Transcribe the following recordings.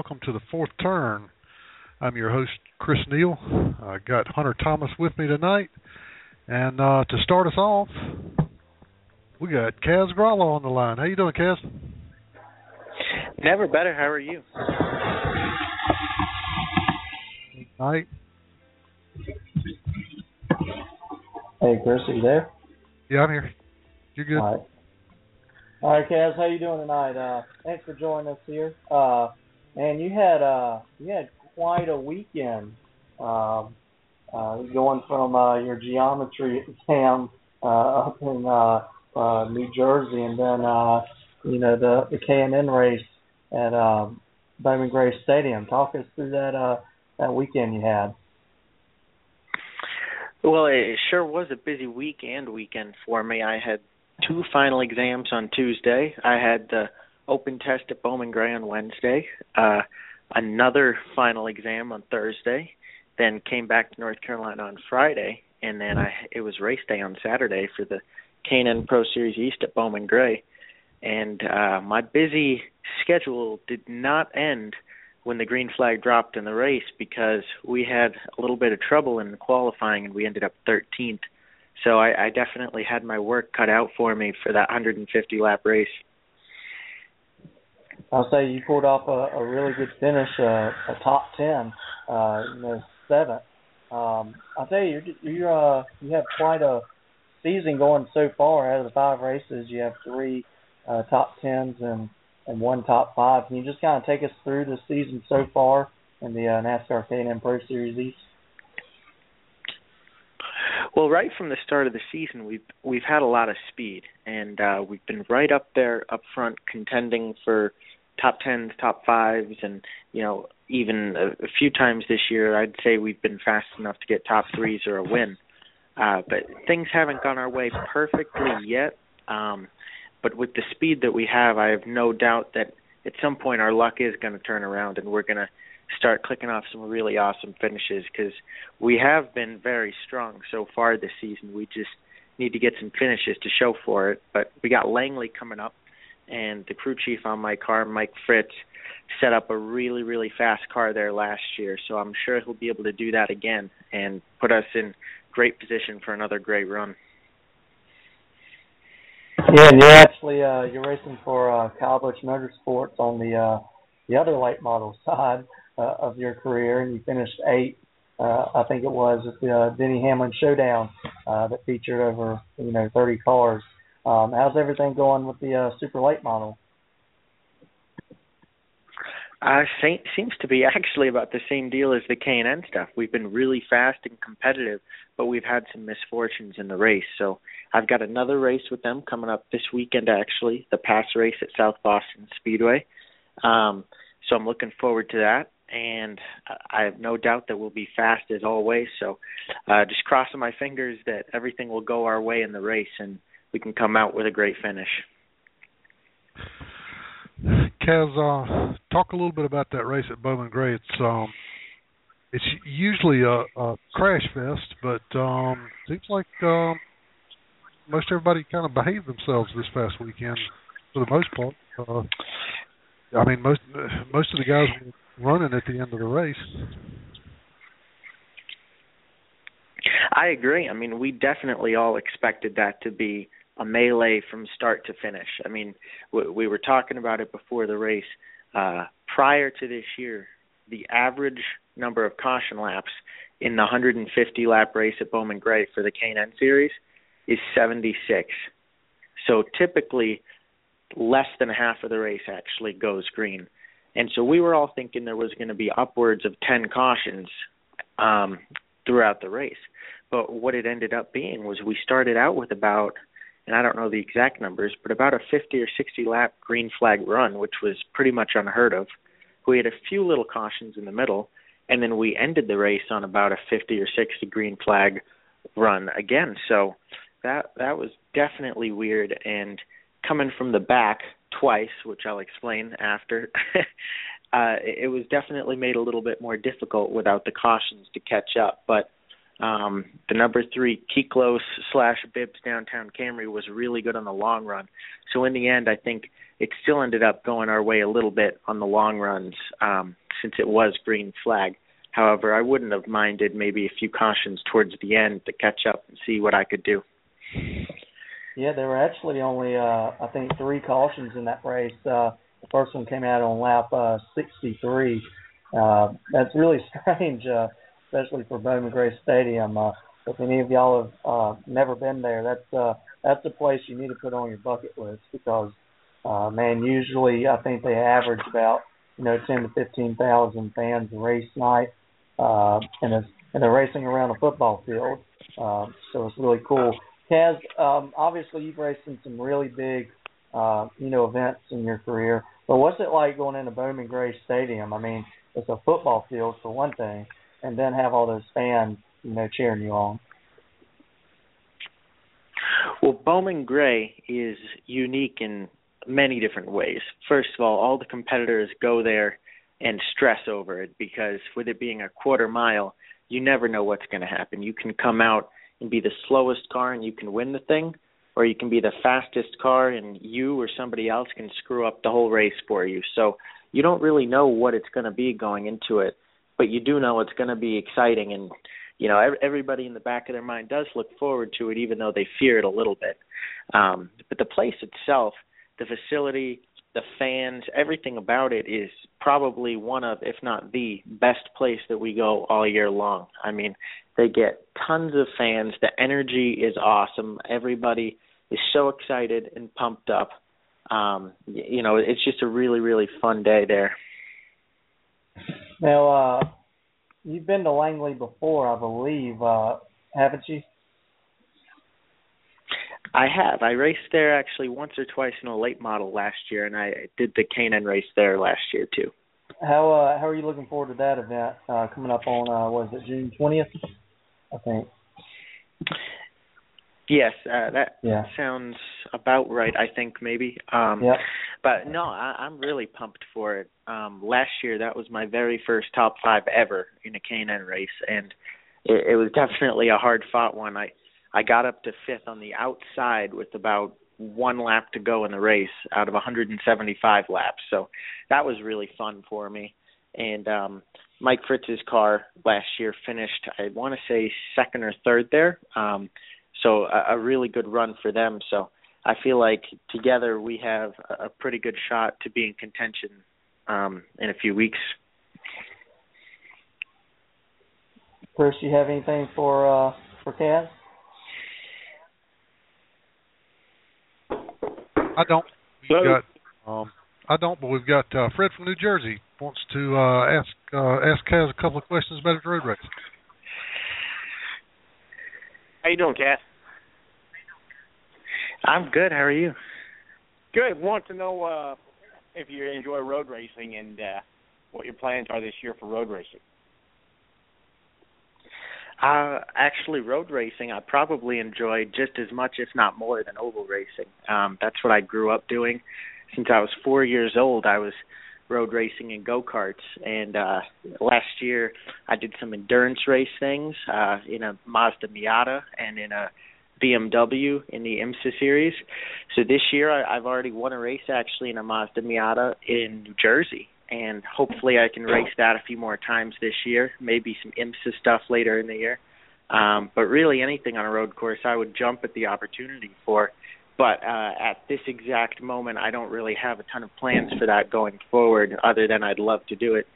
and welcome to the fourth turn. I'm your host, Chris Neal. I got Hunter Thomas with me tonight. And uh, to start us off, we got Kaz Grala on the line. How you doing, Kaz? Never better. How are you? Night. Hey, Chris, are you there? Yeah, I'm here. You're good. All right. All right, Kaz, how you doing tonight? Uh, thanks for joining us here. Uh, and you had uh, you had quite a weekend. Um, uh, going from uh, your geometry exam uh, up in uh, uh, New Jersey, and then uh, you know the the K and N race at um, Bowman Gray Stadium. Talk us through that uh, that weekend you had. Well, it sure was a busy week and weekend for me. I had two final exams on Tuesday. I had the open test at Bowman Gray on Wednesday, uh, another final exam on Thursday, then came back to North Carolina on Friday, and then I it was race day on Saturday for the K&N Pro Series East at Bowman Gray. And uh my busy schedule did not end when the green flag dropped in the race because we had a little bit of trouble in qualifying and we ended up 13th. So I, I definitely had my work cut out for me for that 150 lap race. I'll say you pulled off a, a really good finish, uh, a top ten, uh, seventh. Um, I'll tell you, you uh, you have quite a season going so far. Out of the five races, you have three uh, top tens and and one top five. Can you just kind of take us through the season so far in the uh, NASCAR K&N Pro Series East? Well, right from the start of the season, we've we've had a lot of speed, and uh, we've been right up there, up front, contending for top tens, top fives, and you know even a, a few times this year, I'd say we've been fast enough to get top threes or a win. Uh, but things haven't gone our way perfectly yet. Um, but with the speed that we have, I have no doubt that at some point our luck is going to turn around, and we're going to start clicking off some really awesome finishes because we have been very strong so far this season. We just need to get some finishes to show for it. But we got Langley coming up, and the crew chief on my car, Mike Fritz, set up a really really fast car there last year. So I'm sure he'll be able to do that again and put us in great position for another great run. Yeah, and you're actually uh, you're racing for uh, Kyle Busch Motorsports on the uh, the other late model side uh, of your career, and you finished eighth. Uh, I think it was at the uh, Denny Hamlin Showdown uh, that featured over you know 30 cars. Um, how's everything going with the uh, super late model? Uh, seems to be actually about the same deal as the K and N stuff. We've been really fast and competitive, but we've had some misfortunes in the race. So I've got another race with them coming up this weekend, actually, the Pass race at South Boston Speedway. Um, so I'm looking forward to that, and I have no doubt that we'll be fast as always. So uh, just crossing my fingers that everything will go our way in the race and we can come out with a great finish. Kaz, uh, talk a little bit about that race at Bowman Gray. It's um, it's usually a, a crash fest, but um, seems like um, most everybody kind of behaved themselves this past weekend for the most part. Uh, I mean, most most of the guys were running at the end of the race. I agree. I mean, we definitely all expected that to be a melee from start to finish. I mean, we, we were talking about it before the race. Uh, prior to this year, the average number of caution laps in the 150 lap race at Bowman Gray for the K&N series is 76. So typically, less than half of the race actually goes green. And so we were all thinking there was going to be upwards of 10 cautions um, throughout the race. But what it ended up being was we started out with about and I don't know the exact numbers, but about a 50 or 60 lap green flag run, which was pretty much unheard of. We had a few little cautions in the middle, and then we ended the race on about a 50 or 60 green flag run again. So that that was definitely weird and coming from the back twice, which I'll explain after. uh it was definitely made a little bit more difficult without the cautions to catch up, but Um, the number three Kiklos slash Bibbs Downtown Camry was really good on the long run. So in the end, I think it still ended up going our way a little bit on the long runs um, since it was green flag. However, I wouldn't have minded maybe a few cautions towards the end to catch up and see what I could do. Yeah, there were actually only uh I think three cautions in that race. Uh the first one came out on lap uh 63. Uh that's really strange uh especially for Bowman Gray Stadium. Uh if any of y'all have uh never been there, that's uh that's a place you need to put on your bucket list because uh man, usually I think they average about, you know, ten to fifteen thousand fans a race night. Uh and it's and they're racing around a football field. Uh, so it's really cool. Kaz, um, obviously you've raced in some really big, uh, you know, events in your career. But what's it like going into Bowman Gray Stadium? I mean, it's a football field for one thing, and then have all those fans, you know, cheering you on. Well, Bowman Gray is unique in many different ways. First of all, all the competitors go there and stress over it because with it being a quarter mile, you never know what's going to happen. You can come out and be the slowest car and you can win the thing, or you can be the fastest car and you or somebody else can screw up the whole race for you. So you don't really know what it's going to be going into it, but you do know it's going to be exciting and you know everybody in the back of their mind does look forward to it even though they fear it a little bit. Um but the place itself, the facility, the fans, everything about it is probably one of, if not the best place that we go all year long. I mean, they get tons of fans. The energy is awesome. Everybody is so excited and pumped up. Um, you know, it's just a really, really fun day there. Now, uh, you've been to Langley before, I believe, uh, haven't you? I have. I raced there actually once or twice in a late model last year, and I did the K&N race there last year too. How uh, how are you looking forward to that event uh, coming up on uh, what is it June twentieth? I think. Yes, uh, that yeah. sounds about right. I think maybe. Um, yep. But no, I, I'm really pumped for it. Um, last year, that was my very first top five ever in a K&N race, and it, it was definitely a hard fought one. I I got up to fifth on the outside with about one lap to go in the race out of 175 laps. So that was really fun for me. And um Mike Fritz's car last year finished I want to say second or third there. Um so a, a really good run for them. So I feel like together we have a pretty good shot to be in contention um in a few weeks. Chris, you have anything for uh for Kaz? I don't. We've got. Um, I don't, but we've got uh, Fred from New Jersey wants to uh, ask uh, ask Kaz a couple of questions about his road race. How you doing, Kaz? I'm good. How are you? Good. Want to know uh, if you enjoy road racing and uh, what your plans are this year for road racing. Uh, actually, road racing I probably enjoy just as much, if not more, than oval racing. Um, that's what I grew up doing. Since I was four years old, I was road racing in go karts, and uh, last year I did some endurance race things uh, in a Mazda Miata and in a BMW in the IMSA series. So this year I, I've already won a race actually in a Mazda Miata in New Jersey, and hopefully I can race that a few more times this year. Maybe some IMSA stuff later in the year. Um, but really, anything on a road course, I would jump at the opportunity for. But uh, at this exact moment, I don't really have a ton of plans for that going forward, other than I'd love to do it.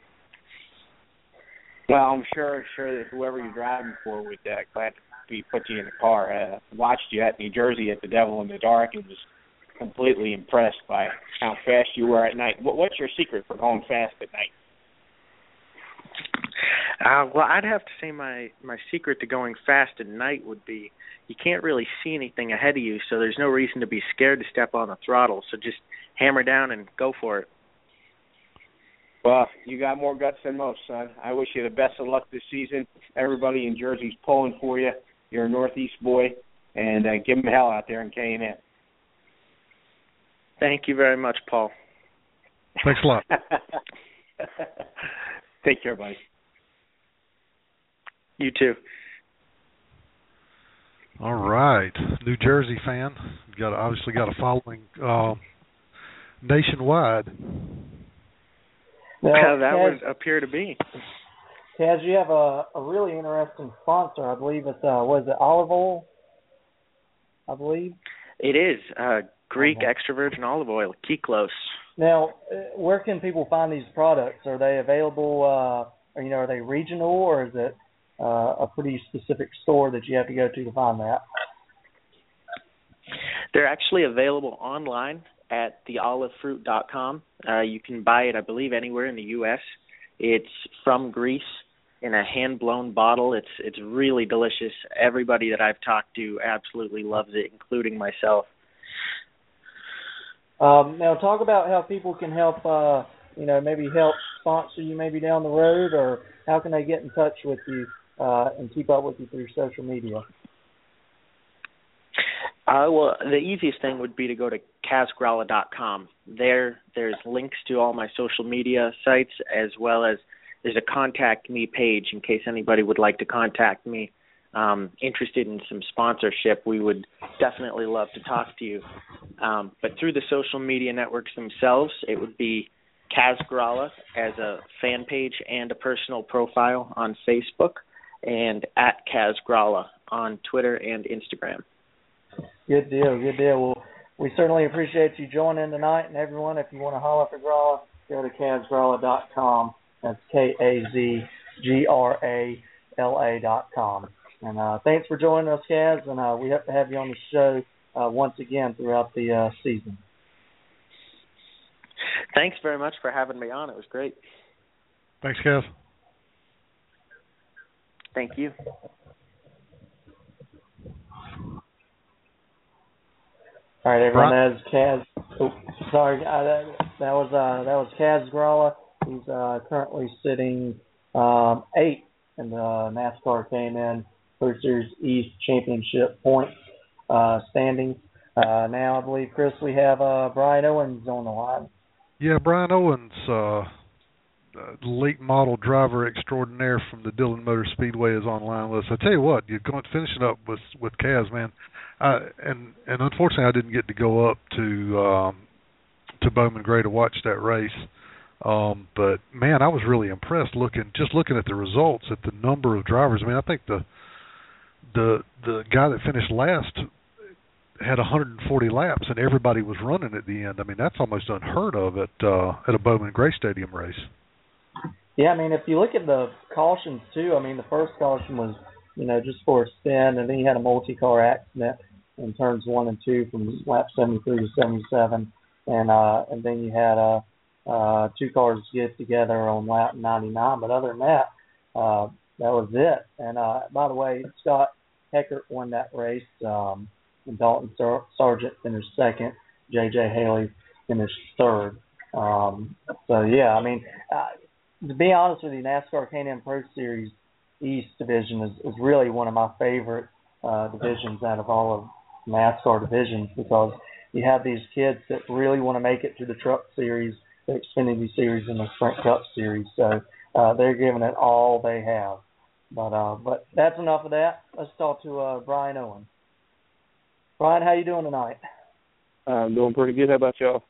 Well, I'm sure sure that whoever you're driving for would uh, glad be put you in the car. Uh, watched you at New Jersey at the Devil in the Dark and was completely impressed by how fast you were at night. What, what's your secret for going fast at night? Uh, well, I'd have to say my my secret to going fast at night would be you can't really see anything ahead of you, so there's no reason to be scared to step on the throttle. So just hammer down and go for it. Well, you got more guts than most, son. I wish you the best of luck this season. Everybody in Jersey's pulling for you. You're a Northeast boy, and uh, give them hell out there in K and N. Thank you very much, Paul. Thanks a lot. Take care, buddy. You too. All right, New Jersey fan. Got obviously got a following uh, nationwide. Now, that would appear to be. Kaz, you have a, a really interesting sponsor. I believe it's uh, was it olive oil? I believe. It is uh, Greek okay. extra virgin olive oil, Kiklos. Now, uh, where can people find these products? Are they available? Uh, or, you know, are they regional or is it uh, a pretty specific store that you have to go to to find that? They're actually available online at theolivefruit.com. Uh, you can buy it, I believe, anywhere in the U.S. It's from Greece in a hand blown bottle. It's it's really delicious. Everybody that I've talked to absolutely loves it, including myself. Um, now, talk about how people can help. Uh, you know, maybe help sponsor you maybe down the road, or how can they get in touch with you uh, and keep up with you through social media? Uh, well, the easiest thing would be to go to kazgrala.com. There, there's links to all my social media sites as well as there's a contact me page in case anybody would like to contact me. Um, interested in some sponsorship, we would definitely love to talk to you. Um, but through the social media networks themselves, it would be Kaz Grala as a fan page and a personal profile on Facebook, and at Kaz Grala on Twitter and Instagram. Good deal, good deal. Well, we certainly appreciate you joining tonight, and everyone, if you want to holler for Grala, go to KazGrala.com. That's K A Z G R A L A dot com. And uh, thanks for joining us, Kaz, and uh, we hope to have you on the show uh, once again throughout the uh, season. Thanks very much for having me on. It was great. Thanks, Kaz. Thank you. All right, everyone. That is Kaz. Oh, sorry, uh, that, that was uh, that was Kaz Grala. He's uh, currently sitting um, eighth in the NASCAR K&N Series East Championship points uh, standings. Uh, now, I believe, Chris, we have uh, Brian Owens on the line. Yeah, Brian Owens, uh, late model driver extraordinaire from the Dillon Motor Speedway, is online with us. I tell you what, you're going to finish it up with with Kaz, man. Uh, and and unfortunately, I didn't get to go up to um, to Bowman Gray to watch that race. Um, but man, I was really impressed looking just looking at the results, at the number of drivers. I mean, I think the the the guy that finished last had 140 laps, and everybody was running at the end. I mean, that's almost unheard of at uh, at a Bowman Gray Stadium race. Yeah, I mean, if you look at the cautions too, I mean, the first caution was you know, just for a spin, and then you had a multi-car accident in turns one and two from lap 73 to 77, and uh, and then you had uh, uh, two cars get together on lap 99. But other than that, uh, that was it. And uh, by the way, Scott Heckert won that race, um, and Dalton Sar- Sargent finished second. J.J. Haley finished third. Um, so yeah, I mean, uh, to be honest with you, NASCAR K&N Pro Series East division is, is really one of my favorite uh, divisions out of all of NASCAR divisions because you have these kids that really want to make it to the Truck Series, the Xfinity Series, and the Sprint Cup Series. So uh, they're giving it all they have. But uh, but that's enough of that. Let's talk to uh, Brian Owen. Brian, how you doing tonight? I'm doing pretty good. How about y'all?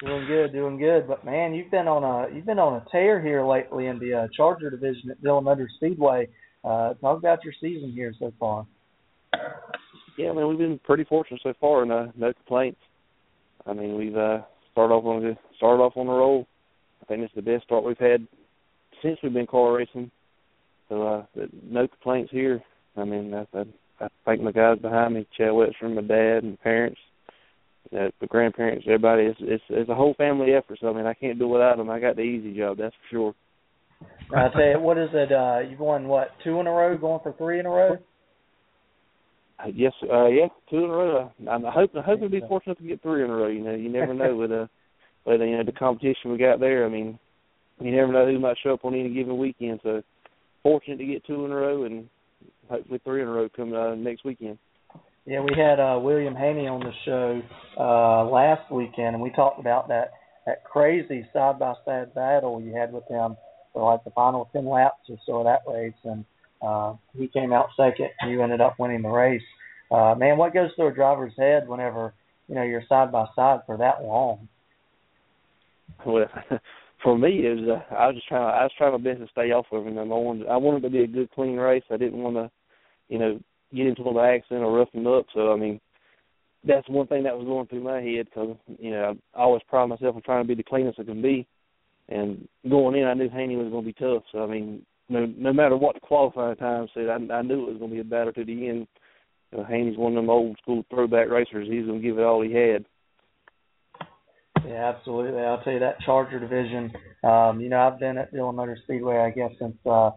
Doing good, doing good. But man, you've been on a you've been on a tear here lately in the uh, Charger division at Dillon Motor Speedway. Uh, talk about your season here so far. Yeah, I mean we've been pretty fortunate so far, and uh, no complaints. I mean we've uh, started off on the started off on the roll. I think it's the best start we've had since we've been car racing. So uh, no complaints here. I mean I, I, I thank my guys behind me, Chad Wetstrom, my dad, and parents uh, the grandparents, everybody. It's, it's it's a whole family effort. So I mean, I can't do it without them. I got the easy job, that's for sure. I tell what is it? Uh, you've won what two in a row, going for three in a row? Yes, uh, yeah, two in a row. I'm hoping hoping to be fortunate to get three in a row. You know, you never know with uh, with you know the competition we got there. I mean, you never know who might show up on any given weekend. So fortunate to get two in a row and hopefully three in a row come uh, next weekend. Yeah, we had uh, William Haney on the show uh, last weekend, and we talked about that that crazy side by side battle you had with him for like the final ten laps or so of that race, and uh, he came out second. And you ended up winning the race. uh, man, what goes through a driver's head whenever you know you're side by side for that long? Well, for me, it was uh, I was just trying. I was trying my best to stay off of him. I wanted I wanted to be a good, clean race. I didn't want to, you know, get into an accident or rough him up. So I mean, that's one thing that was going through my head because you know I always pride myself on trying to be the cleanest I can be. And going in, I knew Haney was going to be tough. So I mean, no no matter what the qualifying time said, I, I knew it was going to be a battle to the end. You Haney's one of them old school throwback racers. He's going to give it all he had. Yeah, absolutely. I'll tell you that Charger division. Um, you know, I've been at Dillon Motor Speedway, I guess, since uh,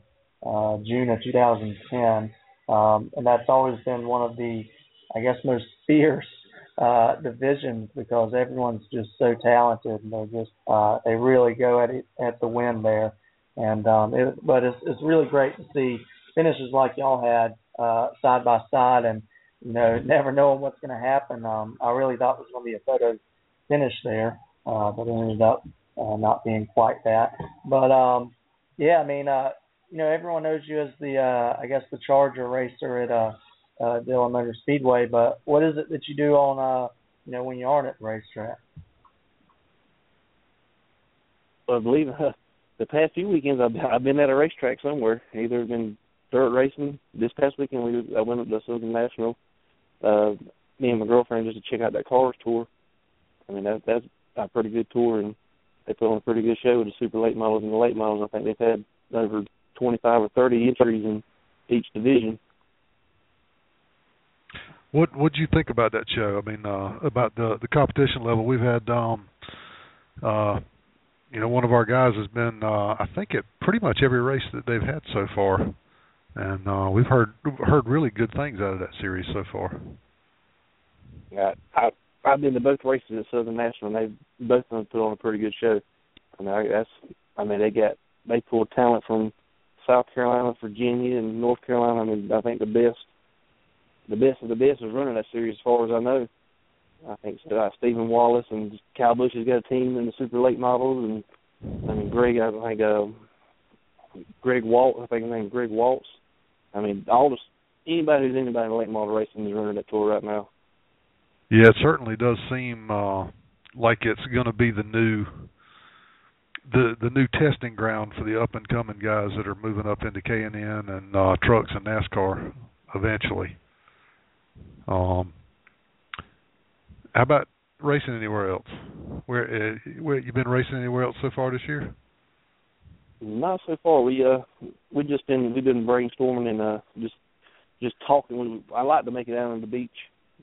uh, June of 2010, um, and that's always been one of the, I guess, most fierce uh, divisions because everyone's just so talented and they just uh, they really go at it at the win there. And um, it, but it's it's really great to see finishes like y'all had uh, side by side, and you know, never knowing what's going to happen. Um, I really thought it was going to be a photo finish there, uh, but it ended up uh, not being quite that. But um, yeah, I mean, uh, you know, everyone knows you as the, uh, I guess, the Charger racer at uh, uh, Dillon Motor Speedway. But what is it that you do on, uh, you know, when you aren't at the racetrack? I believe the past few weekends I've, I've been at a racetrack somewhere. Either been dirt racing. This past weekend we I went up to Southern National. Uh, me and my girlfriend just to check out that cars tour. I mean that that's a pretty good tour, and they put on a pretty good show with the super late models and the late models. I think they've had over 25 or 30 entries in each division. What what do you think about that show? I mean, uh, about the the competition level. We've had, um, uh, you know, one of our guys has been, uh, I think, at pretty much every race that they've had so far, and uh, we've heard heard really good things out of that series so far. Yeah, I I've been to both races at Southern National, and they both of them put on a pretty good show. I mean, that's I mean they got they pulled talent from South Carolina, Virginia, and North Carolina. I mean, I think the best the best of the best is running that series as far as I know. I think uh, Steven Wallace and Kyle Busch has got a team in the super late models, and I mean Greg. I think uh, Greg Walt. I think his name is Greg Waltz. I mean, all the anybody who's anybody in late model racing is running that tour right now. Yeah, it certainly does seem uh, like it's going to be the new the the new testing ground for the up and coming guys that are moving up into K and N and uh, trucks and NASCAR eventually. Um, how about racing anywhere else? Where, uh, where you been racing anywhere else so far this year? Not so far. We uh we just been we've been brainstorming and uh just just talking. We, I like to make it down on the beach.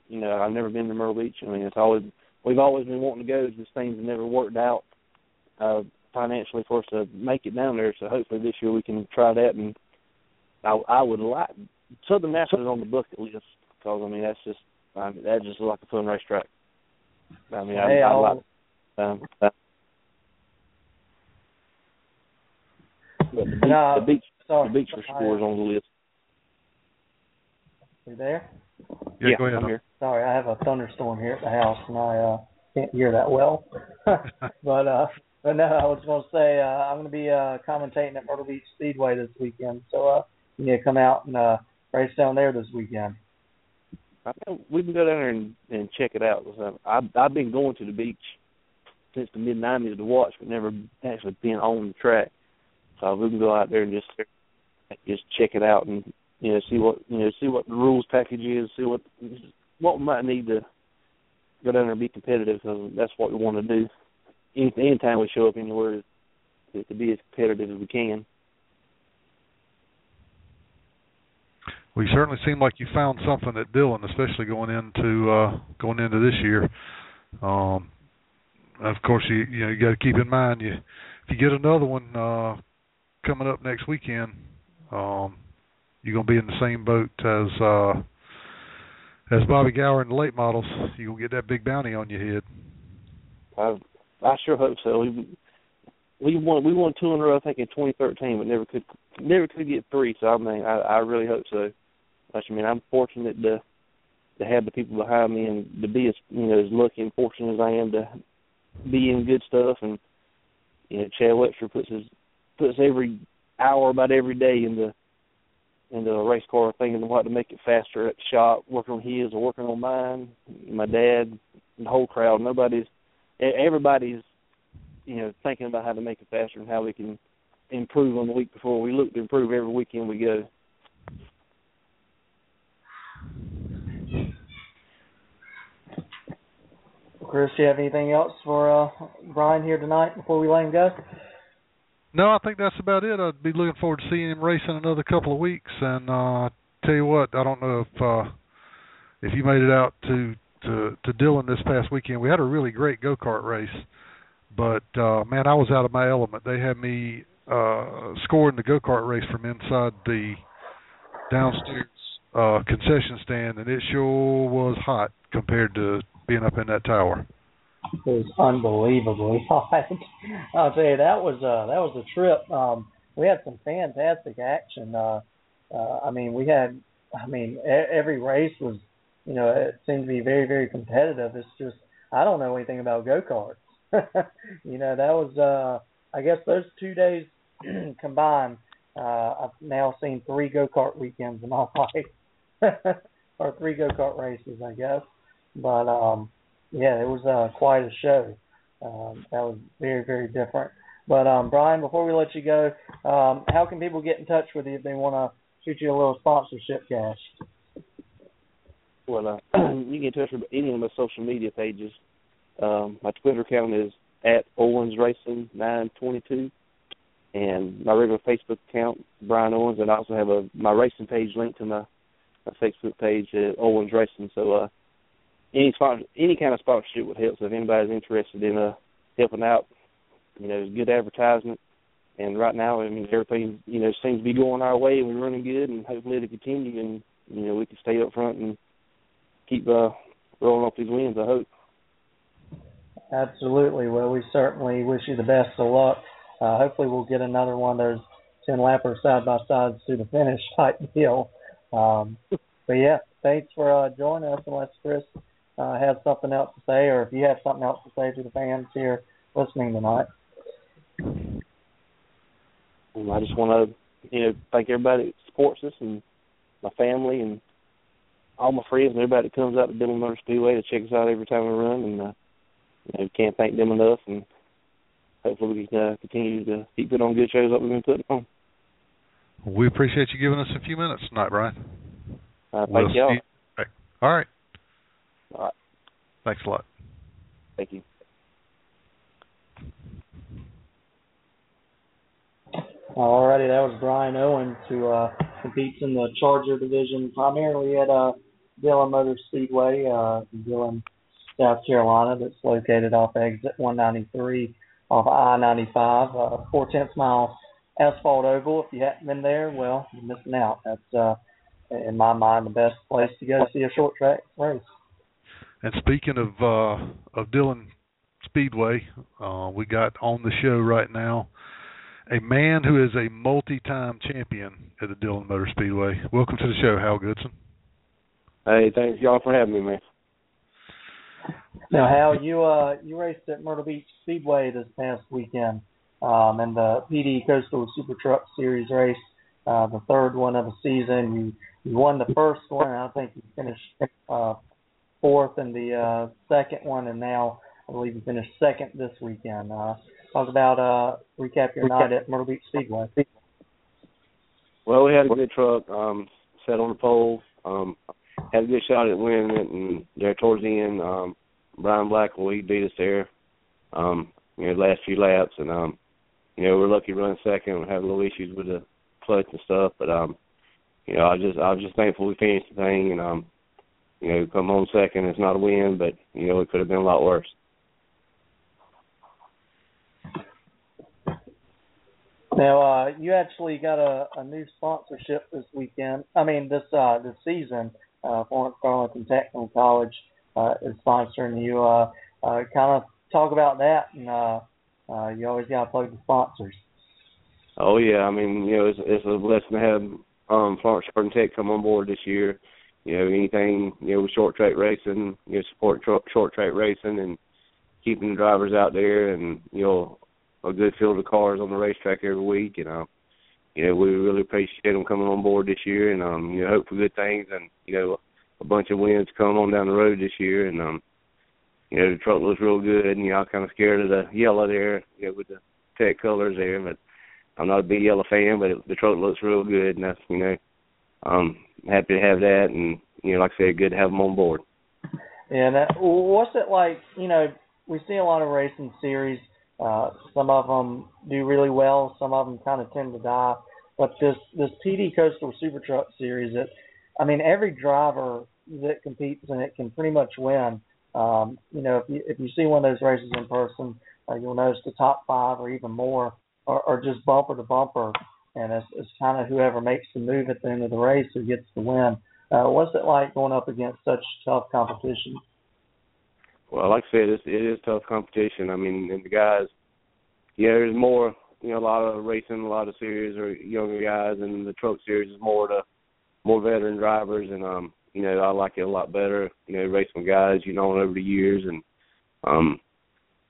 You know, I've never been to Myrtle Beach. I mean, it's always we've always been wanting to go. Just things have never worked out uh financially for us to make it down there. So hopefully this year we can try that. And I I would like Southern National is on the bucket list because I mean that's just I mean that just like a fun racetrack. I mean hey, I, I I'll, like um, uh, but the beach, No, the beach sorry. the beach for sure is on the list. You there? Yeah, go ahead. I'm here. Sorry, I have a thunderstorm here at the house, and I uh, can't hear that well. but uh, but no, I was going to say uh, I'm going to be uh, commentating at Myrtle Beach Speedway this weekend, so uh, you need to come out and uh, race down there this weekend. I think we can go down there and, and check it out. 'cause I've been going to the beach since the mid '90s to watch, but never actually been on the track. So we can go out there and just just check it out and you know see what you know see what the rules package is, see what what we might need to go down there and be competitive because that's what we want to do. Any anytime we show up anywhere, to, to be as competitive as we can. Well, you certainly seem like you found something at Dillon, especially going into uh, going into this year. Um, of course, you you know you got to keep in mind you if you get another one uh, coming up next weekend, um, you're gonna be in the same boat as uh, as Bobby Gower in the late models. You gonna get that big bounty on your head. I I sure hope so. We we won we won two in a row I think in 2013, but never could never could get three. So I mean I I really hope so. I mean I'm fortunate to to have the people behind me and to be as you know as lucky and fortunate as I am to be in good stuff and you know Chad Webster puts his puts every hour about every day into into a race car thinking what to make it faster at the shop, working on his or working on mine. My dad, the whole crowd, nobody's, everybody's, you know, thinking about how to make it faster and how we can improve on the week before. We look to improve every weekend we go. Chris, do you have anything else for uh, Brian here tonight before we let him go? No, I think that's about it. I'd be looking forward to seeing him race in another couple of weeks. And uh tell you what, I don't know if uh if you made it out to to to Dillon this past weekend. We had a really great go kart race, but uh man, I was out of my element. They had me uh scoring the go kart race from inside the downstairs uh concession stand, and it sure was hot compared to being up in that tower. It was unbelievably hot. I'll tell you that was uh that was a trip. Um we had some fantastic action. Uh uh I mean we had I mean every race was you know it seemed to be very very competitive. It's just I don't know anything about go-karts. you know that was uh I guess those 2 days combined uh I've now seen 3 go-kart weekends in my life. or 3 go-kart races, I guess. But um yeah, it was uh, quite a show. Um, that was very, very different. But um, Brian, before we let you go, um, how can people get in touch with you if they want to shoot you a little sponsorship cash? Well, uh, you can get in touch with any of my social media pages. Um, my Twitter account is at Owens Racing nine twenty two, and my regular Facebook account Brian Owens, and I also have a my racing page linked to my, my Facebook page at Owens Racing. So uh, any any kind of sponsorship would help. So if anybody's interested in uh, helping out, you know, good advertisement. And right now, I mean, everything you know seems to be going our way, and we're running good, and hopefully it'll continue, and you know we can stay up front and keep uh, rolling off these wins. I hope. Absolutely. Well, we certainly wish you the best of luck. Uh, hopefully, we'll get another one of those ten lapper side by sides to the finish type deal. Um, but yeah, thanks for uh, joining us, unless Chris uh, has something else to say, or if you have something else to say to the fans here listening tonight. I just want to, you know, thank everybody that supports us and my family and all my friends and everybody that comes out to Dillon Motor Speedway to check us out every time we run, and uh, you know, can't thank them enough. And hopefully we can uh, continue to keep putting on good shows that we've been putting on. We appreciate you giving us a few minutes tonight, Brian. Uh, thank y'all. All right. All right. Thanks a lot. Thank you. All righty, that was Brian Owen who uh, competes in the Charger division primarily at uh, Dillon Motor Speedway, uh, Dillon, South Carolina, that's located off exit 193 off I-95, uh, four tenths mile asphalt oval. If you haven't been there, well, you're missing out. That's uh, in my mind the best place to go see a short track race. And speaking of uh, of Dillon Speedway, uh, we got on the show right now a man who is a multi-time champion at the Dillon Motor Speedway. Welcome to the show, Hal Goodson. Hey, thanks y'all for having me, man. Now, Hal, you uh you raced at Myrtle Beach Speedway this past weekend, um, in the PD Coastal Super Truck Series race, uh, the third one of the season. You you won the first one, and I think you finished uh, fourth in the uh, second one, and now I believe you finished second this weekend. Uh, talk about uh, recap your night at Myrtle Beach Speedway. Well, we had a good truck. Um, set on the pole. Um, had a good shot at winning it, and there towards the end, um, Bryan Blackwell he beat us there. Um, you know, the last few laps, and um, you know, we're lucky running second. We had a little issues with the clutch and stuff, but um, you know, I just I was just thankful we finished the thing, and um, you know, come home second. It's not a win, but you know, it could have been a lot worse. Now, uh, you actually got a, a new sponsorship this weekend. I mean, this uh, this season. Uh, Florence Darlington Technical College uh, is sponsoring you. Uh, uh, kind of talk about that, and uh, uh, you always got to plug the sponsors. Oh yeah, I mean, you know, it's, it's a blessing to have um, Florence Darlington Tech come on board this year you know anything you know with short track racing, you know support tr- short track racing and keeping the drivers out there and you know a good field of cars on the racetrack every week. You know, you know, we really appreciate them coming on board this year, and um, you know, hope for good things, and you know, a bunch of wins come on down the road this year, and um, you know, the truck looks real good, and you know, I'm kind of scared of the yellow there, you know, with the tech colors there, but I'm not a big yellow fan, but it, the truck looks real good, and that's you know, um, happy to have that, and you know, like I said, good to have them on board. And uh, what's it like? You know, we see a lot of racing series. Uh, some of them do really well. Some of them kind of tend to die. But this this PD Coastal Super Truck Series, that I mean, every driver that competes in it can pretty much win. Um, you know, if you if you see one of those races in person, uh, you'll notice the top five or even more are, are just bumper to bumper, and it's, it's kind of whoever makes the move at the end of the race who gets the win. Uh, what's it like going up against such tough competition? Well, like I said, it's, it is tough competition. I mean, and the guys, yeah, there's more you know, a lot of racing, a lot of series are younger guys, and the truck series is more to more veteran drivers. And um, you know, I like it a lot better. You know, racing guys you know over the years, and um,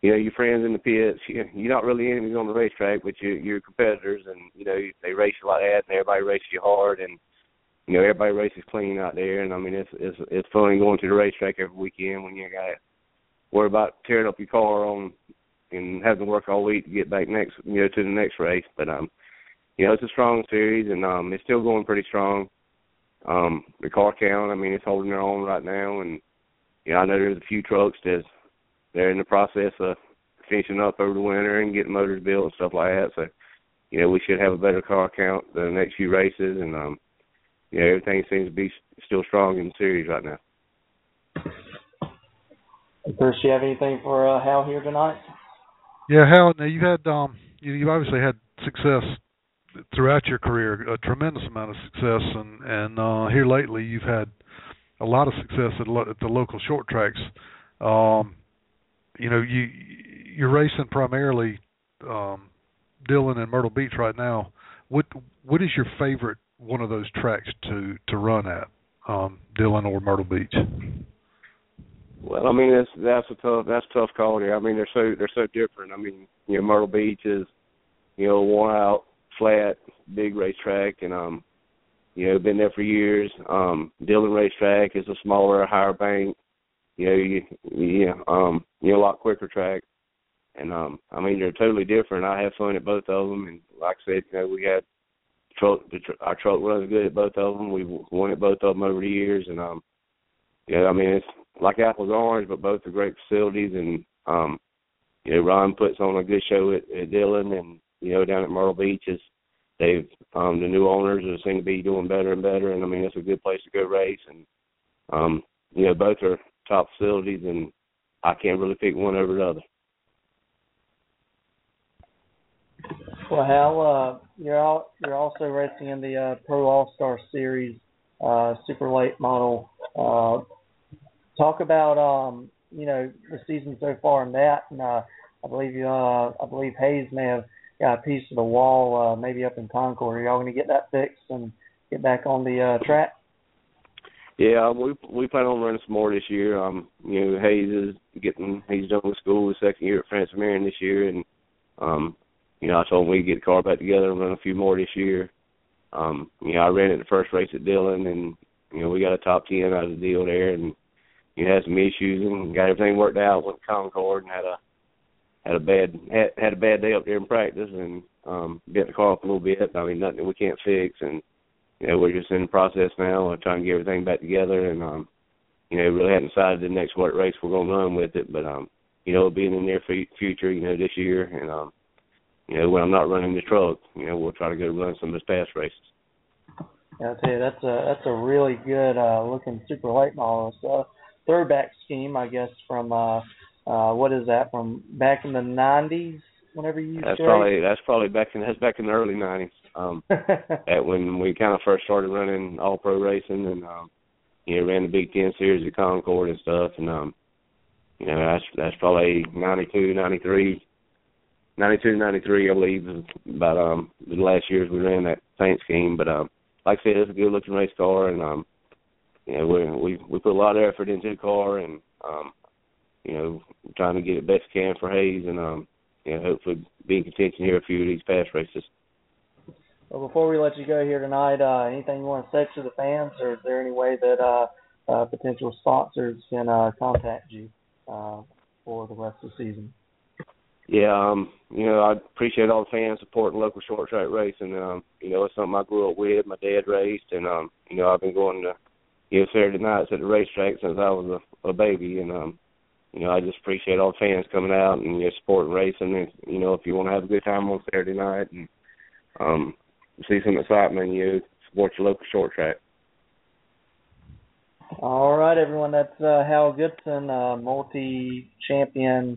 you know, your friends in the pits. You, you're not really enemies on the racetrack, but you, you're competitors, and you know they race you like that, and everybody races you hard, and you know everybody races clean out there. And I mean, it's it's it's fun going to the racetrack every weekend when you got to worry about tearing up your car on and having to work all week to get back next you know to the next race. But um, you know, it's a strong series and um it's still going pretty strong. Um, the car count, I mean, it's holding their own right now and you know, I know there's a few trucks that they're in the process of finishing up over the winter and getting motors built and stuff like that. So, you know, we should have a better car count the next few races and um you know, everything seems to be still strong in the series right now. Chris, do you have anything for uh, Hal here tonight? Yeah, Hal. Now you've had um, you, you obviously had success throughout your career, a tremendous amount of success, and and uh, here lately you've had a lot of success at, lo- at the local short tracks. Um, you know, you you're racing primarily um, Dillon and Myrtle Beach right now. What what is your favorite one of those tracks to to run at, um, Dillon or Myrtle Beach? Well, I mean that's that's a tough that's a tough call here. I mean they're so they're so different. I mean you know Myrtle Beach is you know worn out flat big racetrack and um you know been there for years. Um Dillon racetrack is a smaller higher bank. Know you yeah um you know a lot quicker track. And um I mean they're totally different. I have fun at both of them and like I said you know we had truck the, our truck runs good at both of them. We've won at both of them over the years and um yeah I mean it's like apples and orange, but both are great facilities. And um, you know, Ron puts on a good show at, at Dillon, and you know, down at Myrtle Beach is they've um, the new owners are seem to be doing better and better. And I mean, it's a good place to go race. And um, you know, both are top facilities, and I can't really pick one over the other. Well, Hal, uh, you're all, you're also racing in the uh, Pro All Star Series uh, super late model. Uh, talk about um, you know the season so far in that, and uh, I believe you, uh, I believe Hayes may have got a piece of the wall, uh, maybe up in Concord. Are y'all going to get that fixed and get back on the uh, track? Yeah, we we plan on running some more this year. Um, you know, Hayes is getting he's done with school his second year at Francis Marion this year, and um, you know, I told him we'd get the car back together and run a few more this year. Um, you know, I ran it the first race at Dillon, and you know, we got a top ten out of the deal there, and you had some issues and got everything worked out. To Concord and had a had a bad had, had a bad day up there in practice and um bent the car up a little bit. I mean nothing we can't fix and you know, we're just in the process now of trying to get everything back together and um you know, really hadn't decided the next what race we're gonna run with it, but um, you know, being in the near future, you know, this year and um you know, when I'm not running the truck, you know, we'll try to go run some of his past races. Yeah, I'll tell you that's a that's a really good uh looking super late model. So throwback scheme, I guess, from uh, uh, what is that from back in the '90s? Whenever you that's probably that's probably back in that's back in the early '90s. Um, at when we kind of first started running all pro racing and um, you know ran the Big Ten series at Concord and stuff, and um, you know that's that's probably '92, '93. 92, 93, I believe, about um the last years we ran that paint scheme. But um, like I said, it's a good looking race car, and um, you know, we we we put a lot of effort into the car and um you know, trying to get it best can for Hayes and um you know, hopefully be in contention here a few of these past races. Well, before we let you go here tonight, uh, anything you want to say to the fans, or is there any way that uh, uh, potential sponsors can uh, contact you uh, for the rest of the season? Yeah, um, you know, I appreciate all the fans supporting local short track racing. Um, you know, it's something I grew up with. My dad raced, and um, you know, I've been going to you know Saturday nights at the racetrack since I was a, a baby, and um, you know, I just appreciate all the fans coming out and you know, supporting racing. And you know, if you want to have a good time on Saturday night and um, see some excitement, you support your local short track. All right, everyone. That's uh, Hal Goodson, uh, multi-champion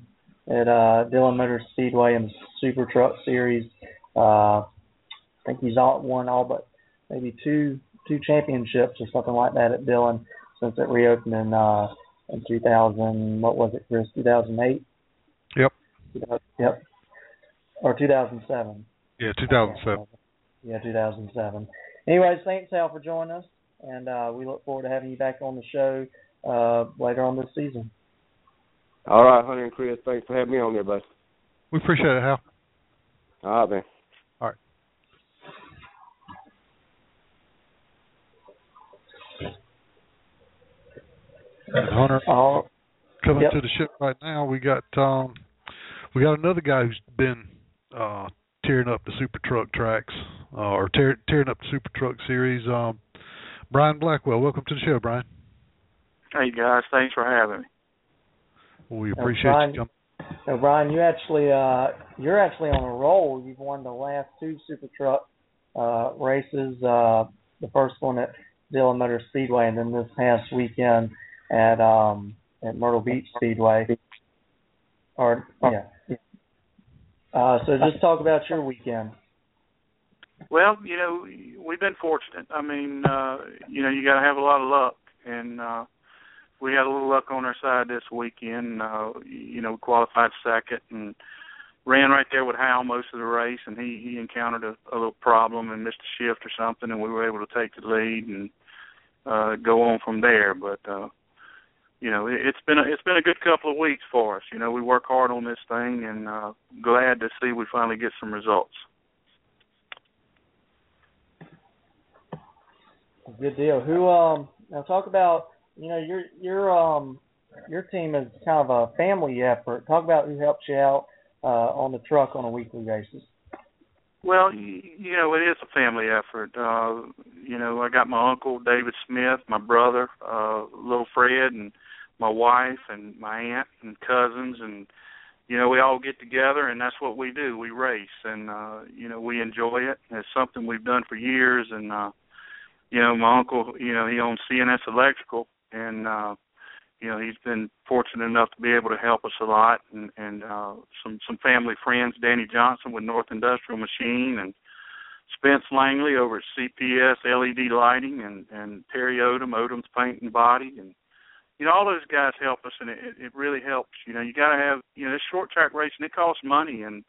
at uh, Dillon Motor Speedway in the Super Truck Series. Uh, I think he's all, won all but maybe two two championships or something like that at Dillon since it reopened in uh, in 2000. What was it, Chris? 2008. Yep. Yep. Or 2007. Yeah, 2007. Yeah, 2007. Anyways, thanks Hal for joining us, and uh, we look forward to having you back on the show uh, later on this season. All right, Hunter and Chris, thanks for having me on there, bud. We appreciate it, Hal. All right, man. All right. And Hunter, Oh, coming Yep. to the ship right now, we got um, we got another guy who's been uh, tearing up the super truck tracks uh, or tear, tearing up the super truck series. Um, Bryan Blackwell, welcome to the show, Bryan. Hey guys, thanks for having me. We appreciate Bryan- you coming. so Bryan, you actually uh, you're actually on a roll. You've won the last two super truck uh, races. Uh, the first one at Dillon Motor Speedway, and then this past weekend at um, at Myrtle Beach Speedway. Or yeah. Uh, so just talk about your weekend. Well, you know, we've been fortunate. I mean, uh, you know, you got to have a lot of luck, and uh, we had a little luck on our side this weekend. Uh, you know, we qualified second and ran right there with Hal most of the race, and he he encountered a, a little problem and missed a shift or something, and we were able to take the lead and uh, go on from there. But uh, you know, it, it's been a, it's been a good couple of weeks for us. You know, we work hard on this thing, and uh, glad to see we finally get some results. Good deal. Who um now talk about you know your your um your team is kind of a family effort. Talk about who helps you out uh on the truck on a weekly basis. Well, you know, it is a family effort. Uh, you know, I got my uncle David Smith, my brother, uh, little Fred, and my wife, and my aunt and cousins, and you know, we all get together, and that's what we do. We race, and uh, you know, we enjoy it. It's something we've done for years, and uh, you know, my uncle, you know, he owns CNS Electrical, and uh, you know, he's been fortunate enough to be able to help us a lot, and and uh, some some family friends, Danny Johnson with North Industrial Machine, and Spence Langley over at CPS LED Lighting, and and Terry Odom, Odom's Paint and Body, and you know, all those guys help us, and it it really helps. You know, you got to have you know, this short track racing it costs money, and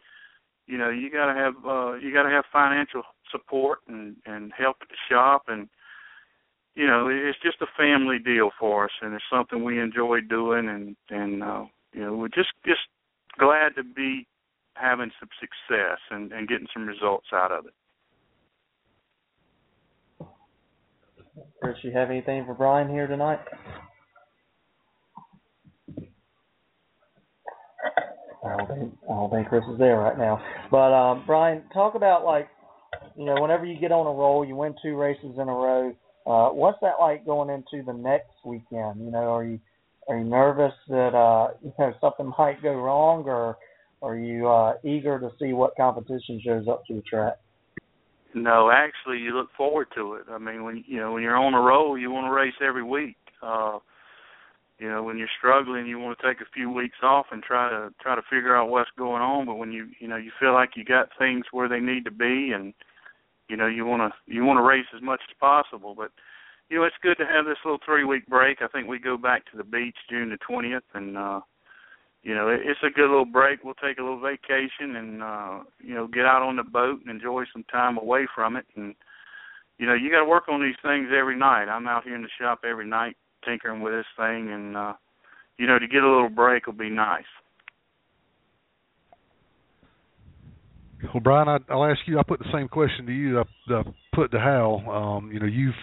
you know, you got to have uh, you got to have financial support and and help at the shop and you know, it's just a family deal for us, and it's something we enjoy doing, and and uh, you know, we're just just glad to be having some success and and getting some results out of it. Chris, you have anything for Bryan here tonight? I don't think I don't think Chris is there right now. But um, Bryan, talk about like you know whenever you get on a roll, you win two races in a row. Uh, what's that like going into the next weekend? You know, are you are you nervous that uh, you know something might go wrong, or are you uh, eager to see what competition shows up to the track? No, actually, you look forward to it. I mean, when you know when you're on a roll, you want to race every week. Uh, you know, when you're struggling, you want to take a few weeks off and try to try to figure out what's going on. But when you you know you feel like you got things where they need to be, and you know you want to you want to race as much as possible. But you know it's good to have this little three week break. I think we go back to the beach June the twentieth, and uh, you know it, it's a good little break. We'll take a little vacation and uh, you know get out on the boat and enjoy some time away from it. And you know you got to work on these things every night. I'm out here in the shop every night tinkering with this thing, and uh, you know to get a little break will be nice. Well, Bryan, I, I'll ask you. I put the same question to you. I, I put to Hal. Um, you know, you've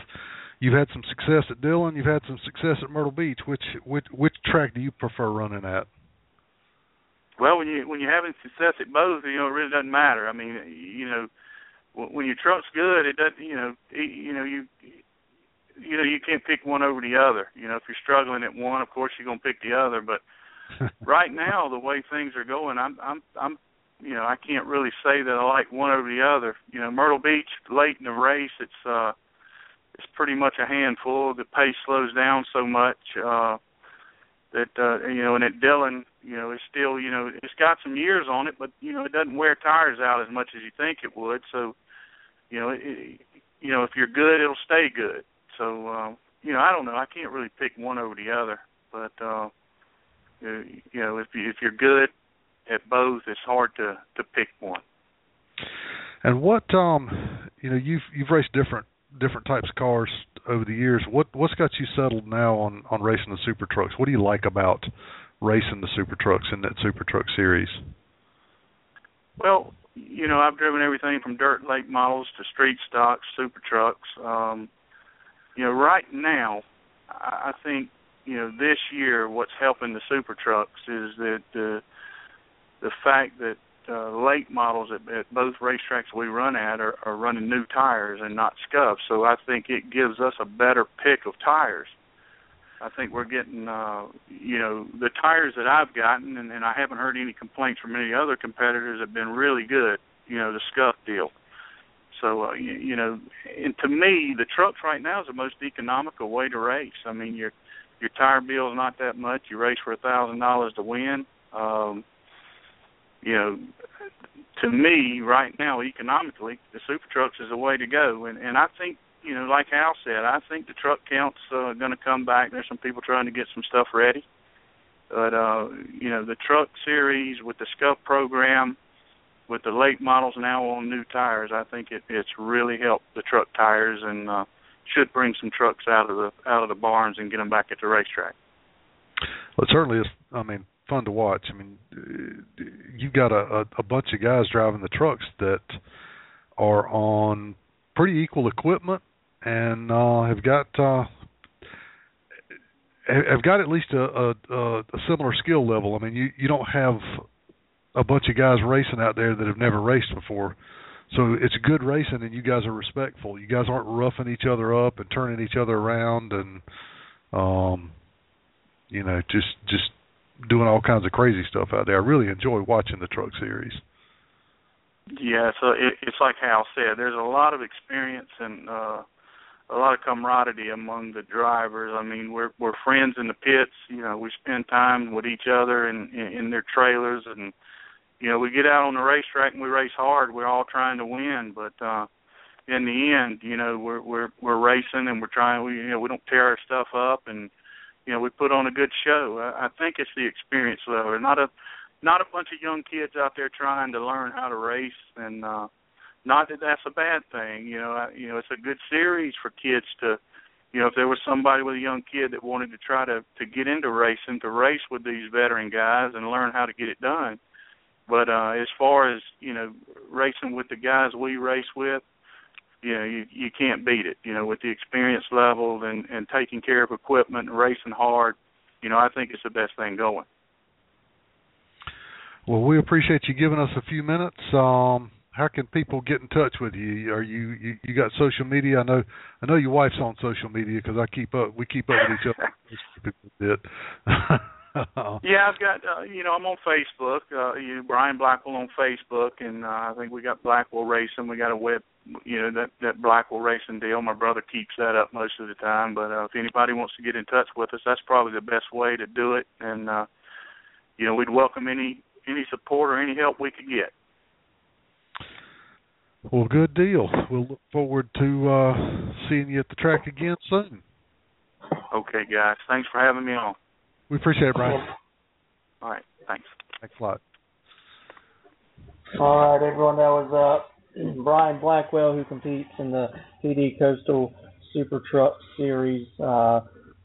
you've had some success at Dillon. You've had some success at Myrtle Beach. Which which which track do you prefer running at? Well, when you when you're having success at both, you know, it really doesn't matter. I mean, you know, when your truck's good, it doesn't. You know, you know you you know you can't pick one over the other. You know, if you're struggling at one, of course you're gonna pick the other. But right now, the way things are going, I'm I'm I'm you know I can't really say that I like one over the other. You know, Myrtle Beach late in the race, it's uh it's pretty much a handful. The pace slows down so much uh that uh you know, and at Dillon, you know, it's still you know it's got some years on it, but you know it doesn't wear tires out as much as you think it would. So you know, it, you know if you're good, it'll stay good. So uh, you know, I don't know. I can't really pick one over the other, but uh, you know, if you, if you're good at both, it's hard to to pick one. And what um, you know, you've you've raced different different types of cars over the years. What what's got you settled now on on racing the super trucks? What do you like about racing the super trucks in that super truck series? Well, you know, I've driven everything from dirt late models to street stocks, super trucks. Um, you know, right now, I think you know this year what's helping the super trucks is that the the fact that uh, late models at, at both racetracks we run at are, are running new tires and not scuffs. So I think it gives us a better pick of tires. I think we're getting, uh, you know, the tires that I've gotten, and, and I haven't heard any complaints from any other competitors, have been really good. You know, the scuff deal. So uh, you, you know, and to me, the trucks right now is the most economical way to race. I mean, your your tire bill is not that much. You race for a thousand dollars to win. Um, you know, to me, right now, economically, the super trucks is the way to go. And and I think, you know, like Hal said, I think the truck count's uh, going to come back. There's some people trying to get some stuff ready, but uh, you know, the truck series with the Scuff program with the late models now on new tires, I think it, it's really helped the truck tires and uh, should bring some trucks out of the out of the barns and get them back at the racetrack. Well, it certainly is. I mean, fun to watch. I mean, you've got a, a, a bunch of guys driving the trucks that are on pretty equal equipment and uh, have got uh, have got at least a, a, a similar skill level. I mean, you you don't have a bunch of guys racing out there that have never raced before. So it's good racing, and you guys are respectful. You guys aren't roughing each other up and turning each other around, and um, you know, just just doing all kinds of crazy stuff out there. I really enjoy watching the truck series. Yeah, so it, it's like Hal said. There's a lot of experience and uh, a lot of camaraderie among the drivers. I mean, we're we're friends in the pits. You know, we spend time with each other in in, in their trailers and you know, we get out on the racetrack and we race hard. We're all trying to win, but uh in the end, you know, we're we're we're racing and we're trying we you know, we don't tear our stuff up and you know, we put on a good show. I, think it's the experience level. Not a not a bunch of young kids out there trying to learn how to race and uh not that that's a bad thing, you know, I, you know, it's a good series for kids to you know, if there was somebody with a young kid that wanted to try to to get into racing, to race with these veteran guys and learn how to get it done, but uh, as far as you know, racing with the guys we race with, you know, you you can't beat it. You know, with the experience level and and taking care of equipment and racing hard, you know, I think it's the best thing going. Well, we appreciate you giving us a few minutes. Um, how can people get in touch with you? Are you, you you got social media? I know I know your wife's on social media because I keep up. We keep up with each other. yeah, I've got uh, you know I'm on Facebook. Uh, you Bryan Blackwell on Facebook, and uh, I think we got Blackwell Racing. We got a web, you know that that Blackwell Racing deal. My brother keeps that up most of the time. But uh, if anybody wants to get in touch with us, that's probably the best way to do it. And uh, you know we'd welcome any any support or any help we could get. Well, good deal. We'll look forward to uh, seeing you at the track again soon. Okay, guys. Thanks for having me on. We appreciate it, Bryan. All right. Thanks. Thanks a lot. All right, everyone. That was uh, Bryan Blackwell, who competes in the Pee Dee Coastal Super Truck Series. Uh,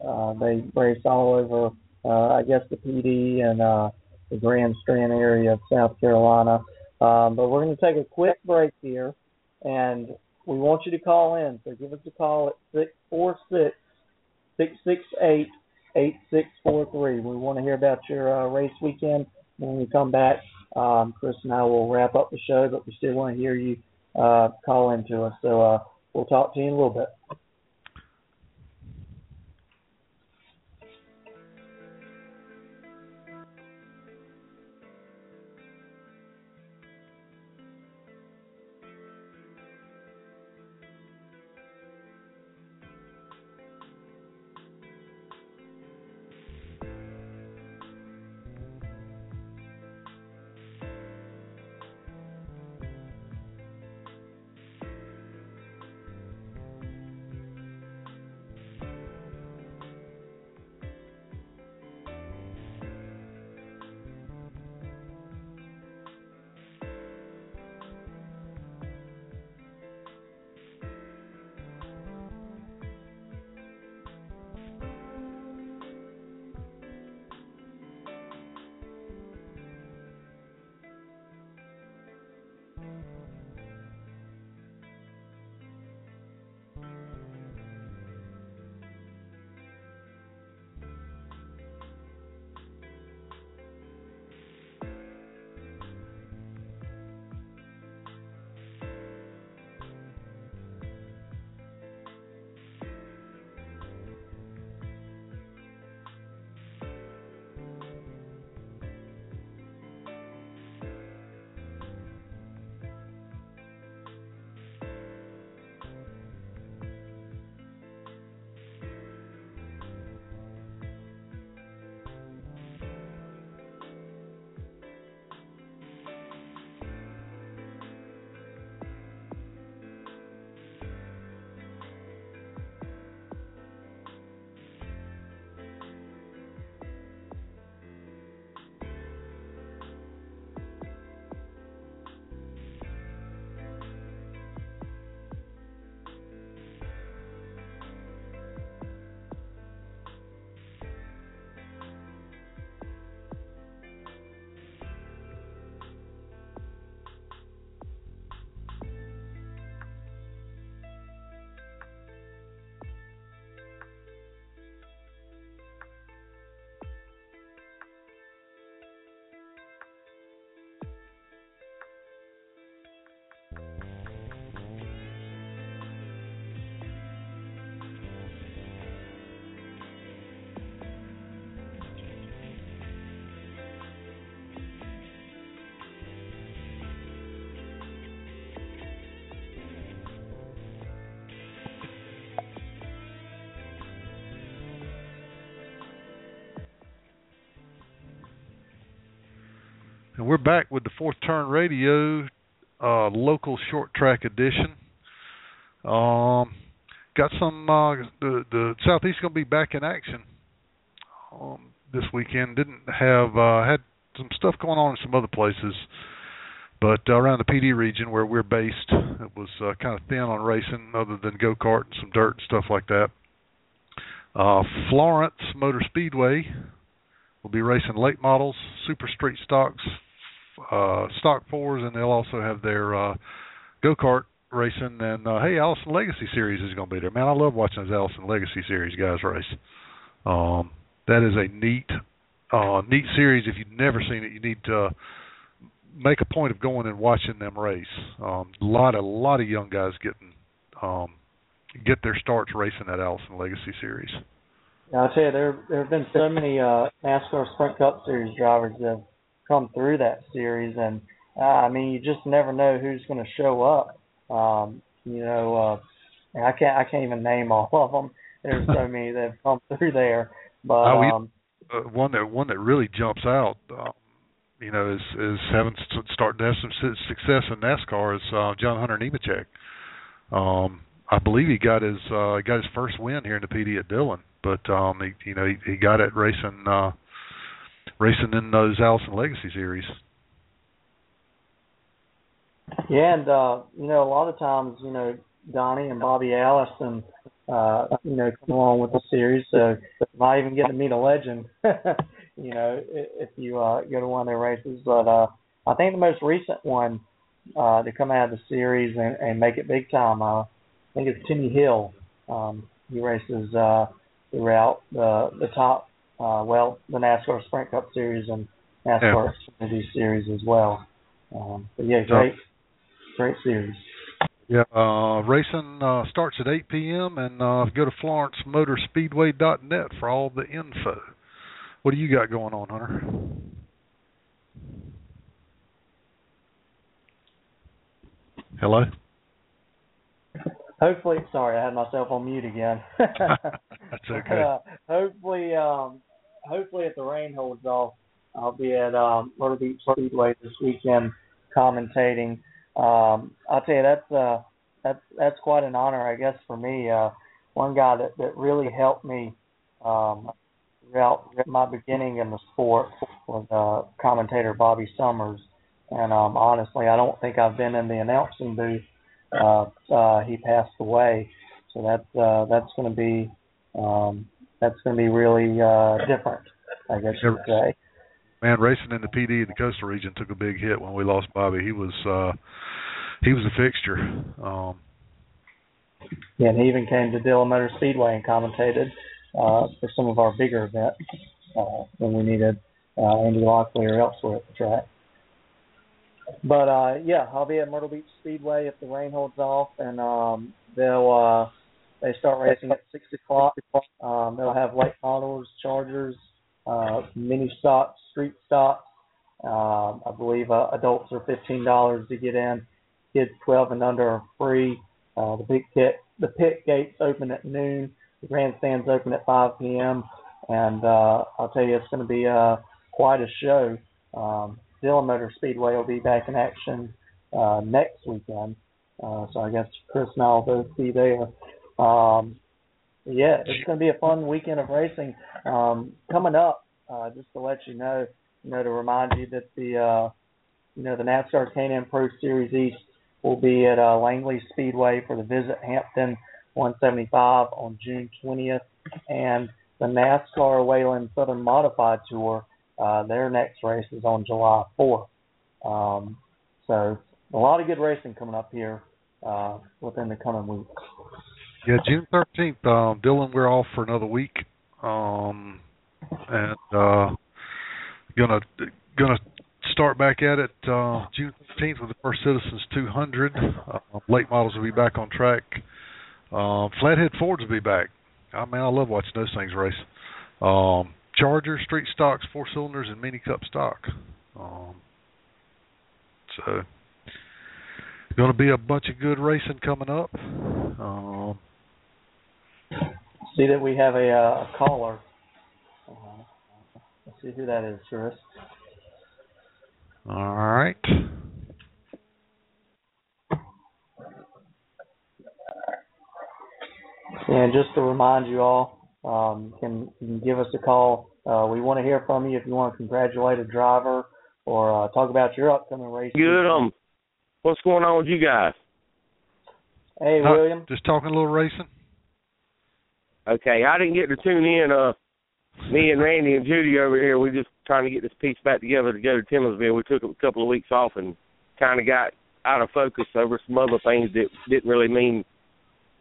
uh, they race all over, uh, I guess, the Pee Dee and uh, the Grand Strand area of South Carolina. Um, but we're going to take a quick break here, and we want you to call in. So give us a call at six four six six six eight eight six four three. We want to hear about your uh, race weekend. When we come back, um, Chris and I will wrap up the show, but we still want to hear you uh, call into us. So uh, we'll talk to you in a little bit. And we're back with the Fourth Turn Radio uh, local short track edition. Um, got some uh, the the southeast going to be back in action um, this weekend. Didn't have uh, had some stuff going on in some other places, but uh, around the Pee Dee region where we're based, it was uh, kind of thin on racing, other than go kart and some dirt and stuff like that. Uh, Florence Motor Speedway will be racing late models, super street stocks, uh, stock fours, and they'll also have their uh, go kart racing. And uh, hey, Allison Legacy Series is going to be there. Man, I love watching those Allison Legacy Series guys race. Um, that is a neat, uh, neat series. If you've never seen it, you need to make a point of going and watching them race. Um, a lot, a lot of young guys getting um, get their starts racing that Allison Legacy Series. Yeah, I'll tell you, there there have been so many uh, NASCAR Sprint Cup Series drivers that have come through that series, and uh, I mean, you just never know who's going to show up. Um, you know, uh, and I can't I can't even name all of them. There's so many that have come through there, but Oh, um, uh, one that one that really jumps out, um, you know, is is having st- starting to have some success in NASCAR is uh, John Hunter Nemechek. Um, I believe he got his uh, got his first win here in the Pee Dee at Dillon, but um, he you know he, he got it racing uh, racing in those Allison Legacy series. Yeah, and uh, you know, a lot of times, you know, Donnie and Bobby Allison, uh, you know, come along with the series, so might even get to meet a legend, you know, if you uh, go to one of their races. But uh, I think the most recent one uh, to come out of the series and, and make it big time. Uh, I think it's Timmy Hill. Um, he races uh, throughout the the top, uh, well, the NASCAR Sprint Cup Series and NASCAR Yeah. Xfinity Series as well. Um, but yeah, great, great series. Yeah, uh, racing uh, starts at 8 p.m. and uh, go to FlorenceMotorspeedway.net for all the info. What do you got going on, Hunter? Hello. Hopefully, sorry, I had myself on mute again. That's okay. Uh, hopefully, um, hopefully, if the rain holds off, I'll be at um, Myrtle Beach Speedway this weekend commentating. Um, I'll tell you that's uh, that's that's quite an honor, I guess, for me. Uh, one guy that that really helped me um, throughout my beginning in the sport was uh, commentator Bobby Summers, and um, honestly, I don't think I've been in the announcing booth. Uh, uh, he passed away, so that's uh, that's going to be um, that's going to be really uh, different, I guess you could say. Man, racing in the Pee Dee in the coastal region took a big hit when we lost Bobby. He was uh, he was a fixture. Um, Yeah, and he even came to Dillon Motor Speedway and commentated uh, for some of our bigger events uh, when we needed uh, Andy Lockley or elsewhere at the track. But uh, yeah, I'll be at Myrtle Beach Speedway if the rain holds off, and um, they'll uh, they start racing at six o'clock. Um, they'll have late models, chargers, uh, mini stocks, street stocks. Um, I believe uh, adults are fifteen dollars to get in. Kids twelve and under are free. Uh, the big pit, the pit gates open at noon. The grandstands open at 5 p.m. And uh, I'll tell you, it's going to be uh, quite a show. Um, Dillon Motor Speedway will be back in action uh, next weekend. Uh, so I guess Chris and I will both be there. Um, yeah, it's going to be a fun weekend of racing. Um, coming up, uh, just to let you know, you know, to remind you that the, uh, you know, the NASCAR K&N Pro Series East will be at uh, Langley Speedway for the Visit Hampton 175 on June 20th, and the NASCAR Whelen Southern Modified Tour, uh, their next race is on July 4th. Um, so a lot of good racing coming up here uh, within the coming weeks. yeah, June thirteenth. Um, Dillon, we're off for another week, um, and uh, gonna gonna start back at it uh, June fifteenth with the First Citizens 200. Uh, late models will be back on track. Uh, Flathead Fords will be back. I mean, I love watching those things race. Um, Charger, street stocks, four cylinders, and mini cup stock. Um, so, going to be a bunch of good racing coming up. Um, See that we have a, uh, a caller. Uh, let's see who that is, Chris. all right. And just to remind you all, um, can you can give us a call. Uh, we want to hear from you if you want to congratulate a driver or uh, talk about your upcoming race. Good. Um, what's going on with you guys? Hey, Not- William. Just talking a little racing. Okay, I didn't get to tune in. Uh, me and Randy and Judy over here, we're just trying to get this piece back together to go to Timmonsville. We took a couple of weeks off and kind of got out of focus over some other things that didn't really mean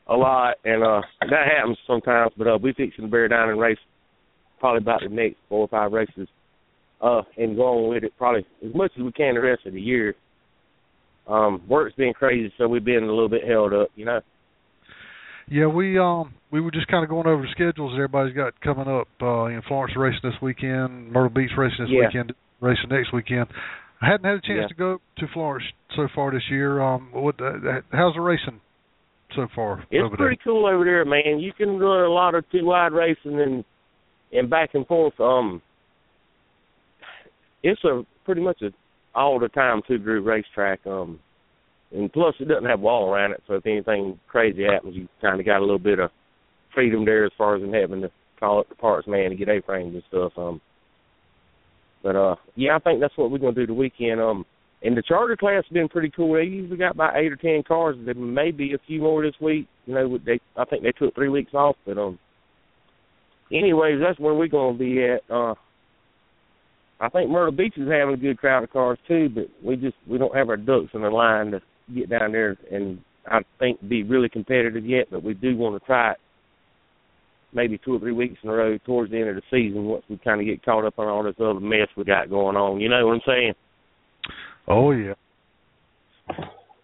a lot, and uh that happens sometimes. But uh, we fixing to bear down and race probably about the next four or five races, uh, and go on with it probably as much as we can the rest of the year. Um, work's been crazy, so we've been a little bit held up, you know. Yeah, we um we were just kind of going over the schedules that everybody's got coming up. Uh, in Florence racing this weekend, Myrtle Beach racing this Yeah. weekend, racing next weekend. I hadn't had a chance Yeah. to go to Florence so far this year. Um, what uh, how's the racing so far It's pretty cool over there, man. You can run a lot of two wide racing and and back and forth. Um, it's a pretty much a all the time two groove racetrack. Um, and plus it doesn't have a wall around it, so if anything crazy happens, you kind of got a little bit of freedom there as far as in having to call up the parts man to get A frames and stuff. Um, but uh, yeah, I think that's what we're gonna do the weekend. Um, and the Charger class has been pretty cool. They usually got about eight or ten cars. There may be a few more this week. You know, they I think they took three weeks off, but um. Anyways, that's where we're gonna be at. Uh, I think Myrtle Beach is having a good crowd of cars too, but we just we don't have our ducks in the line to get down there and I think be really competitive yet. But we do want to try it maybe two or three weeks in a row towards the end of the season once we kind of get caught up on all this other mess we got going on. You know what I'm saying? Oh yeah.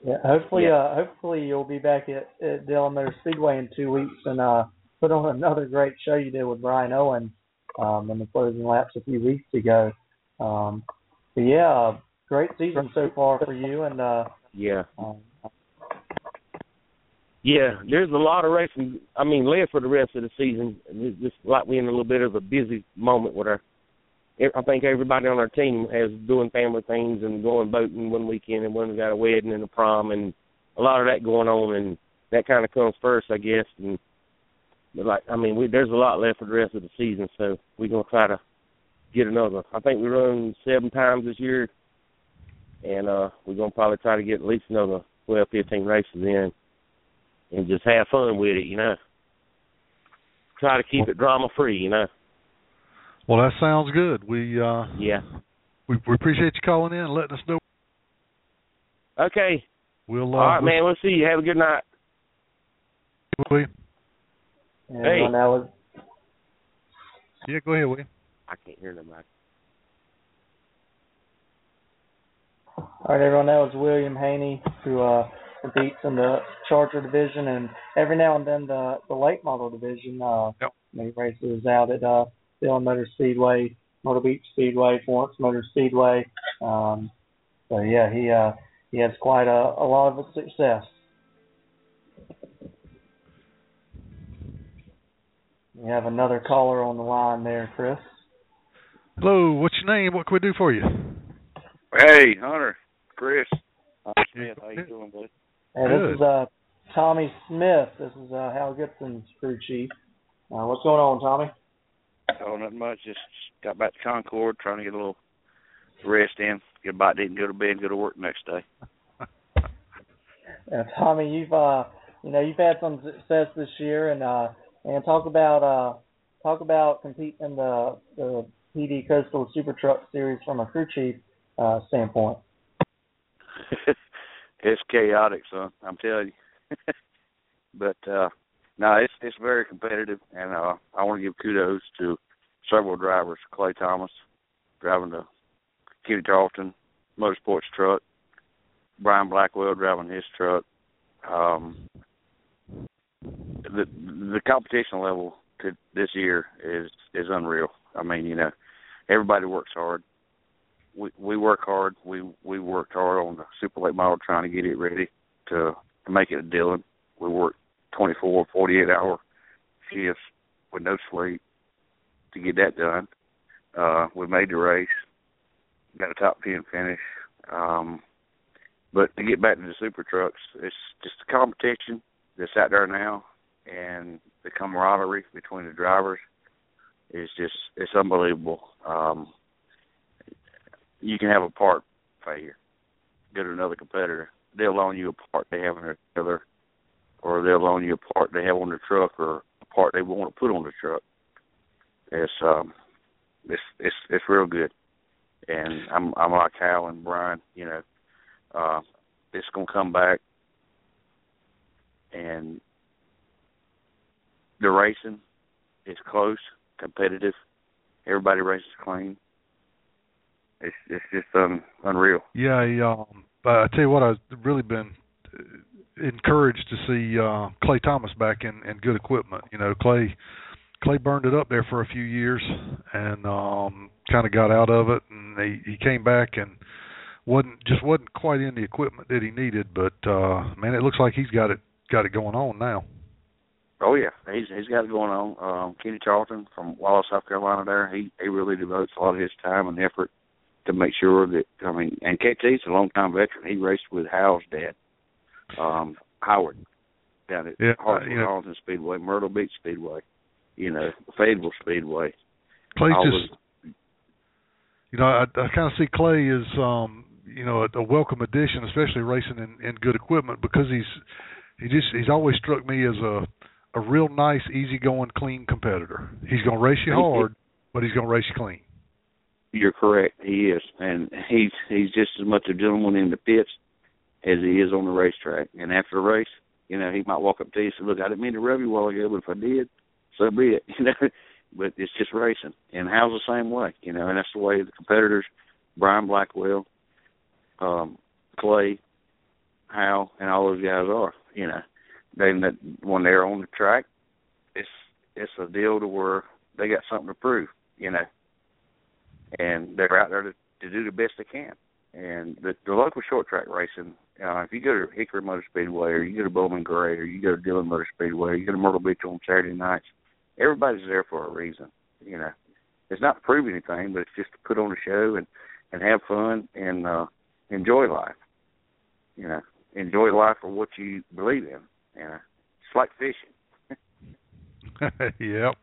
Yeah, hopefully, Yeah. uh, hopefully you'll be back at, at Dillon Motor Speedway in two weeks and uh, put on another great show you did with Brian Owen um, in the closing laps a few weeks ago. Um, but yeah, uh, great season so far for you, and uh, Yeah. um, Yeah, there's a lot of racing. I mean, left for the rest of the season. It's just like we're in a little bit of a busy moment with our. I think everybody on our team has doing family things and going boating one weekend, and one got a wedding and a prom, and a lot of that going on, and that kind of comes first, I guess. And but like, I mean, we, there's a lot left for the rest of the season, so we're gonna try to get another. I think we run seven times this year, and uh we're gonna probably try to get at least another twelve, fifteen races in and just have fun with it, you know. Try to keep it drama free, you know. Well, that sounds good. We uh Yeah. we, we appreciate you calling in and letting us know. Okay. We'll uh, All right, man. We'll see you. Have a good night. We, and Hey. everyone, that was yeah, go ahead, William. I can't hear nobody. all right. Everyone, that was William Haney who uh, competes in the Charger division, and every now and then the the late model division. Uh, Yep. He races out at uh, Dillon Motor Speedway, Myrtle Beach Speedway, Florence Motor Speedway. Um, so yeah, he uh, he has quite a, a lot of success. We have another caller on the line there, Chris. Hello, what's your name? What can we do for you? Hey, Hunter, Chris. Hi, Smith. How you doing, buddy? Hey, this is uh, Tommy Smith. This is uh, Hal Goodson's crew chief. Uh, what's going on, Tommy? Oh, nothing much. Just got back to Concord, trying to get a little rest in. Get to eat and go to bed and go to work next day. Uh, Tommy, you've uh, you know, you've had some success this year, and uh, and talk about uh, talk about competing in the the Pee Dee Coastal Super Truck Series from a crew chief uh, standpoint. it's chaotic, son. I'm telling you. but uh no, it's it's very competitive, and uh I want to give kudos to several drivers. Clay Thomas driving the Kenny Charlton Motorsports truck. Bryan Blackwell driving his truck. Um, the the competition level to this year is is unreal. I mean, you know, everybody works hard. We we work hard. We we worked hard on the super late model trying to get it ready to to make it a Dillon. We worked 24, 48 hour shifts with no sleep to get that done. Uh, we made the race, got a top ten finish. Um, but to get back to the super trucks, it's just the competition that's out there now, and the camaraderie between the drivers is just it's unbelievable. Um, you can have a part failure, go to another competitor, they'll loan you a part they have in their trailer, or they'll loan you a part they have on their truck, or a part they want to put on the truck. It's um, it's it's it's real good, and I'm I'm like Hal and Brian, you know uh, it's gonna come back, and the racing is close, competitive. Everybody races clean. It's it's just um, unreal. Yeah, I, um, but I tell you what, I've really been uh, encouraged to see uh, Clay Thomas back in, in good equipment. You know, Clay Clay burned it up there for a few years and um, kind of got out of it, and he he came back and wasn't just wasn't quite in the equipment that he needed. But uh, man, it looks like he's got it got it going on now. Oh yeah, he's he's got it going on. Um, Kenny Charlton from Wallace, South Carolina. There, he he really devotes a lot of his time and effort to make sure that I mean, and KT's a long time veteran. He raced with Hal's dad, um, Howard, down at Yeah, Hartsville uh, yeah. Speedway, Myrtle Beach Speedway, you know, Fayetteville Speedway. Clay's All just you know, I, I kind of see Clay as um, you know, a, a welcome addition, especially racing in, in good equipment because he's he just he's always struck me as a a real nice, easygoing, clean competitor. He's going to race you hard, but he's going to race you clean. You're correct. He is, and he's he's just as much a gentleman in the pits as he is on the racetrack. And after the race, you know, he might walk up to you and say, "Look, I didn't mean to rub you a while ago, but if I did, so be it." You know, but it's just racing. And Hal's the same way, you know, and that's the way the competitors, Bryan Blackwell, um, Clay, Hal, and all those guys are. You know, they when they're on the track, it's it's a deal to where they got something to prove. You know, and they're out there to, to do the best they can. And the, the local short track racing, uh, if you go to Hickory Motor Speedway or you go to Bowman Gray or you go to Dillon Motor Speedway or you go to Myrtle Beach on Saturday nights, everybody's there for a reason. You know, it's not to prove anything, but it's just to put on a show and and have fun and uh, enjoy life. You know, enjoy life for what you believe in. You know, it's like fishing. yep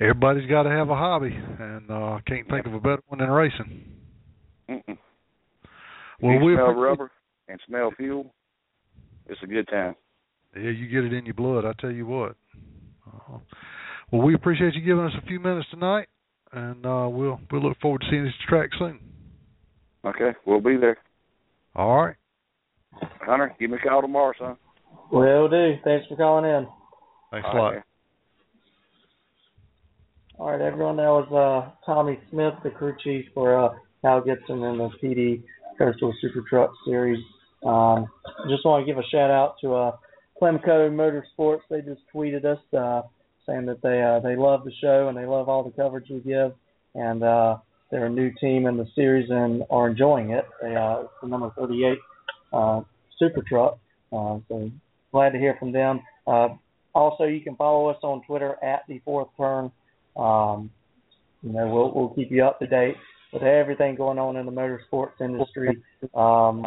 everybody's got to have a hobby, and uh, can't think of a better one than racing. Mm-mm. Well, we smell rubber and smell fuel. It's a good time. Yeah, you get it in your blood. I tell you what. Uh, well, we appreciate you giving us a few minutes tonight, and uh, we'll we'll look forward to seeing this track soon. Okay, we'll be there. All right. Hunter, give me a call tomorrow, son. Will do. Thanks for calling in. Thanks All a lot. Right. All right, everyone. That was uh, Tommy Smith, the crew chief for uh, Hal Goodson in the Pee Dee Coastal Super Truck Series. Um, just want to give a shout out to uh, Clemco Motorsports. They just tweeted us uh, saying that they uh, they love the show and they love all the coverage we give, and uh, they're a new team in the series and are enjoying it. They uh, it's the number 38 uh, Super Truck. Uh, so glad to hear from them. Uh, also, you can follow us on Twitter at the Fourth Turn um, you know, we'll we'll keep you up to date with everything going on in the motorsports industry. Um,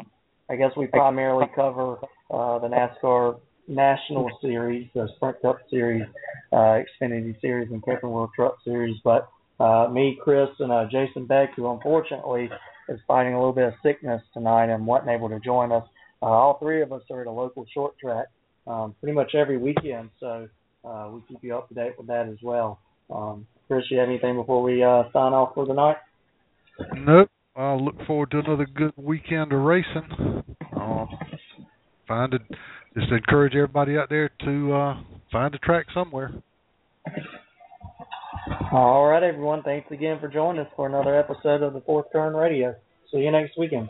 I guess we primarily cover uh, the NASCAR National Series, the Sprint Cup Series, uh, Xfinity Series, and Camping World Truck Series. But uh, me, Chris, and uh, Jason Beck, who unfortunately is fighting a little bit of sickness tonight and wasn't able to join us. Uh, all three of us are at a local short track um, pretty much every weekend, so uh, we keep you up to date with that as well. Um, Chris, you have anything before we uh, sign off for the night? Nope. I'll look forward to another good weekend of racing. Uh, find it. Just encourage everybody out there to uh, find a track somewhere. All right, everyone. Thanks again for joining us for another episode of the Fourth Turn Radio. See you next weekend.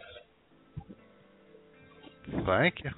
Thank you.